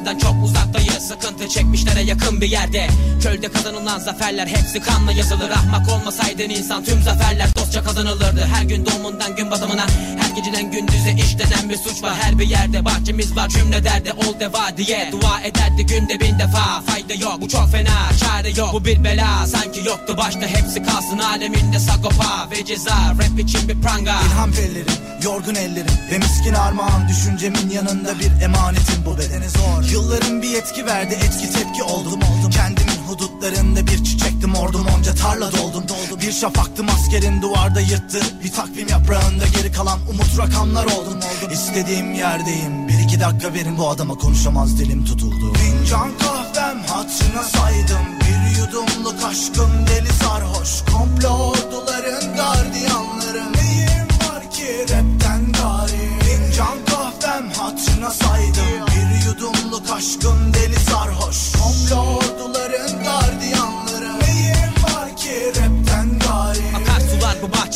Kalmışlardan çok uzaktayız. Sıkıntı çekmişlere yakın bir yerde. Çölde kazanılan zaferler hepsi kanla yazılır. Ahmak olmasaydın insan tüm zaferler dostça kazanılırdı. Her gün doğumundan gün batımına geceden gündüze işlenen bir suç var. Her bir yerde bahçemiz var cümle derde ol deva diye. Dua ederdi günde bin defa Fayda yok. Bu çok fena çare yok. Bu bir bela sanki yoktu başta. Hepsi kalsın aleminde sagopa ve ceza. Rap için bir pranga. İlham pellerim, yorgun ellerim. Ve miskin armağan Düşüncemin yanında bir emanetim. Bu bedene zor. Yılların bir etki verdi etki tepki oldum. Oldum Kendimin hudutlarında bir çiçektim ordum onca tarla doldum. Doldum Bir şafaktım askerin duvarda yırttı. Bir takvim yaprağında geri kalan umut rakamlar oldum. Oldum İstediğim yerdeyim. Bir iki dakika verin bu adama konuşamaz dilim tutuldu. Fincan kahvem hatırına saydım. Bir yudumluk aşkım deli sarhoş. Komplo orduların gardiyanları Neyim var ki rapten gari? Fincan kahvem hatırına saydım. Bir yudumluk aşkım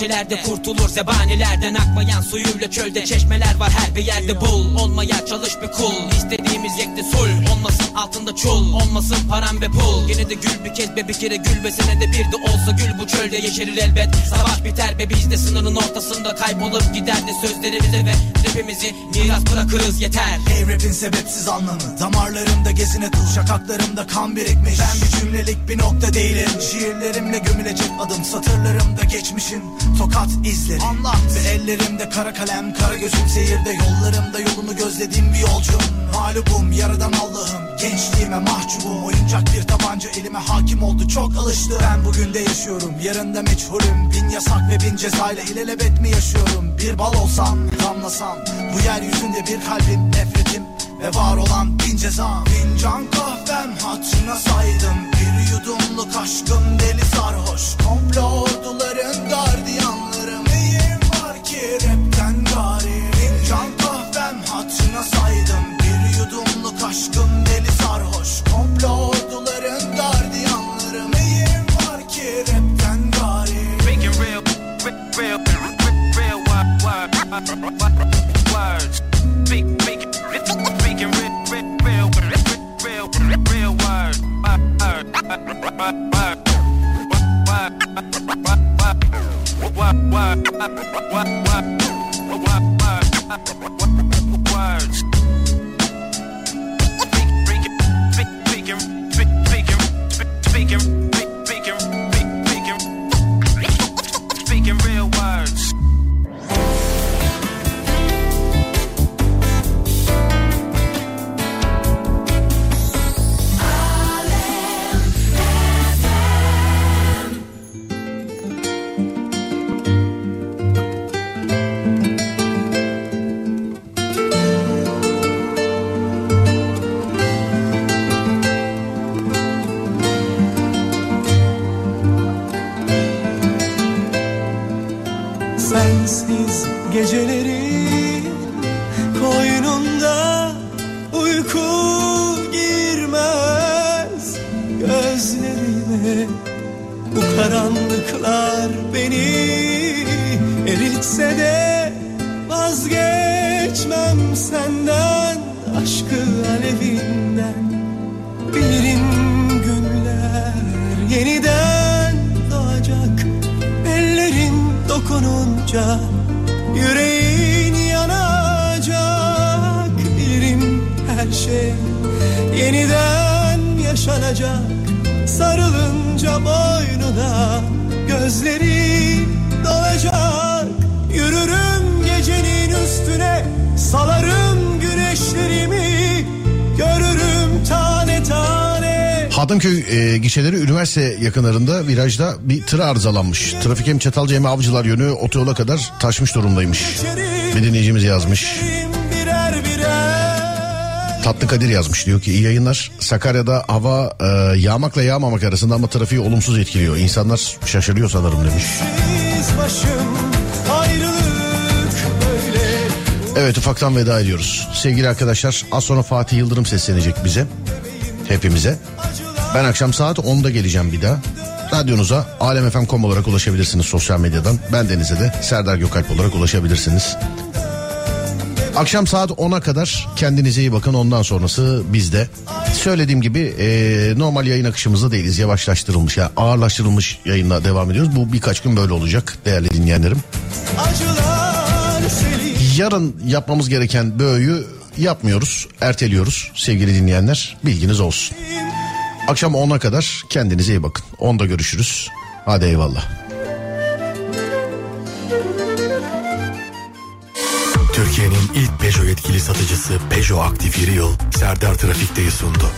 bahçelerde kurtulur zebanilerden Akmayan suyuyla çölde çeşmeler var her bir yerde bul. Olmaya çalış bir kul. İstediğimiz yekte sul. Olmasın altında çul. Olmasın param ve pul. Yine de gül bir kez be bir kere gül ve senede bir de olsa gül Bu çölde yeşerir elbet. Savaş biter be biz de sınırın ortasında Kaybolup gider de sözlerimize ve rapimizi miras bırakırız yeter. Hey rapin sebepsiz anlamı. Damarlarımda gezine tuz Şakaklarımda kan birikmiş. Ben bir cümlelik bir nokta değilim. Şiirlerimle gömülecek adım Satırlarımda geçmişin tokat izleri. Anlat. Ve ellerimde kara kalem Kara gözüm seyirde Yollarımda yolunu gözlediğim bir yolcum. Mağlubum yaradan Allah'ım Gençliğime mahcubum Oyuncak bir tabanca elime hakim oldu Çok alıştı. Ben bugün de yaşıyorum Yarın da meçhulüm. Bin yasak ve bin cezayla ilelebet mi yaşıyorum? Bir bal olsam damlasam Bu yeryüzünde bir kalbim nefretim ve var olan bin ceza Fincan kahvem hatırına saydım. Bir yudumluk aşkım deli sarhoş. Komplo orduların gardiyanları Neyim var ki rapten gari? Fincan kahvem hatırına saydım. Bir yudumluk aşkım sarhoş Komplo orduların var ki rapten gari. Sensiz geceleri koynunda uyku girmez. Gözlerime Bu karanlıklar beni eritse de vazgeçmem senden aşkı alevinden. Bilirim günler yeniden dokununca yüreğin yanacak Bilirim her şey. Yeniden yaşanacak Sarılınca boynuna gözleri dolacak. Yürürüm gecenin üstüne salarım Adımköy e, gişeleri üniversite yakınlarında virajda bir tır arızalanmış. Trafik hem Çatalca hem Avcılar yönü otoyola kadar taşmış durumdaymış. Bir dinleyicimiz yazmış. Tatlı Kadir yazmış diyor ki iyi yayınlar. Sakarya'da hava e, yağmakla yağmamak arasında ama trafiği olumsuz etkiliyor. İnsanlar şaşırıyor sanırım demiş. Evet ufaktan veda ediyoruz. Sevgili arkadaşlar az sonra Fatih Yıldırım seslenecek bize. Hepimize. Ben akşam saat 10'da geleceğim bir daha. Radyonuza alemfm.com olarak ulaşabilirsiniz sosyal medyadan. Ben Deniz'e de Serdar Gökalp olarak ulaşabilirsiniz. Akşam saat 10'a kadar kendinize iyi bakın ondan sonrası bizde. Söylediğim gibi e, normal yayın akışımızda değiliz yavaşlaştırılmış yani ağırlaştırılmış yayınla devam ediyoruz. Bu birkaç gün böyle olacak değerli dinleyenlerim. Yarın yapmamız gereken böğüyü yapmıyoruz, erteliyoruz sevgili dinleyenler. Bilginiz olsun. Akşam 10'a kadar kendinize iyi bakın. 10'da görüşürüz. Hadi eyvallah. Türkiye'nin ilk Peugeot yetkili satıcısı Peugeot Aktif Yeri Yıl Serdar Trafik'teyi sundu.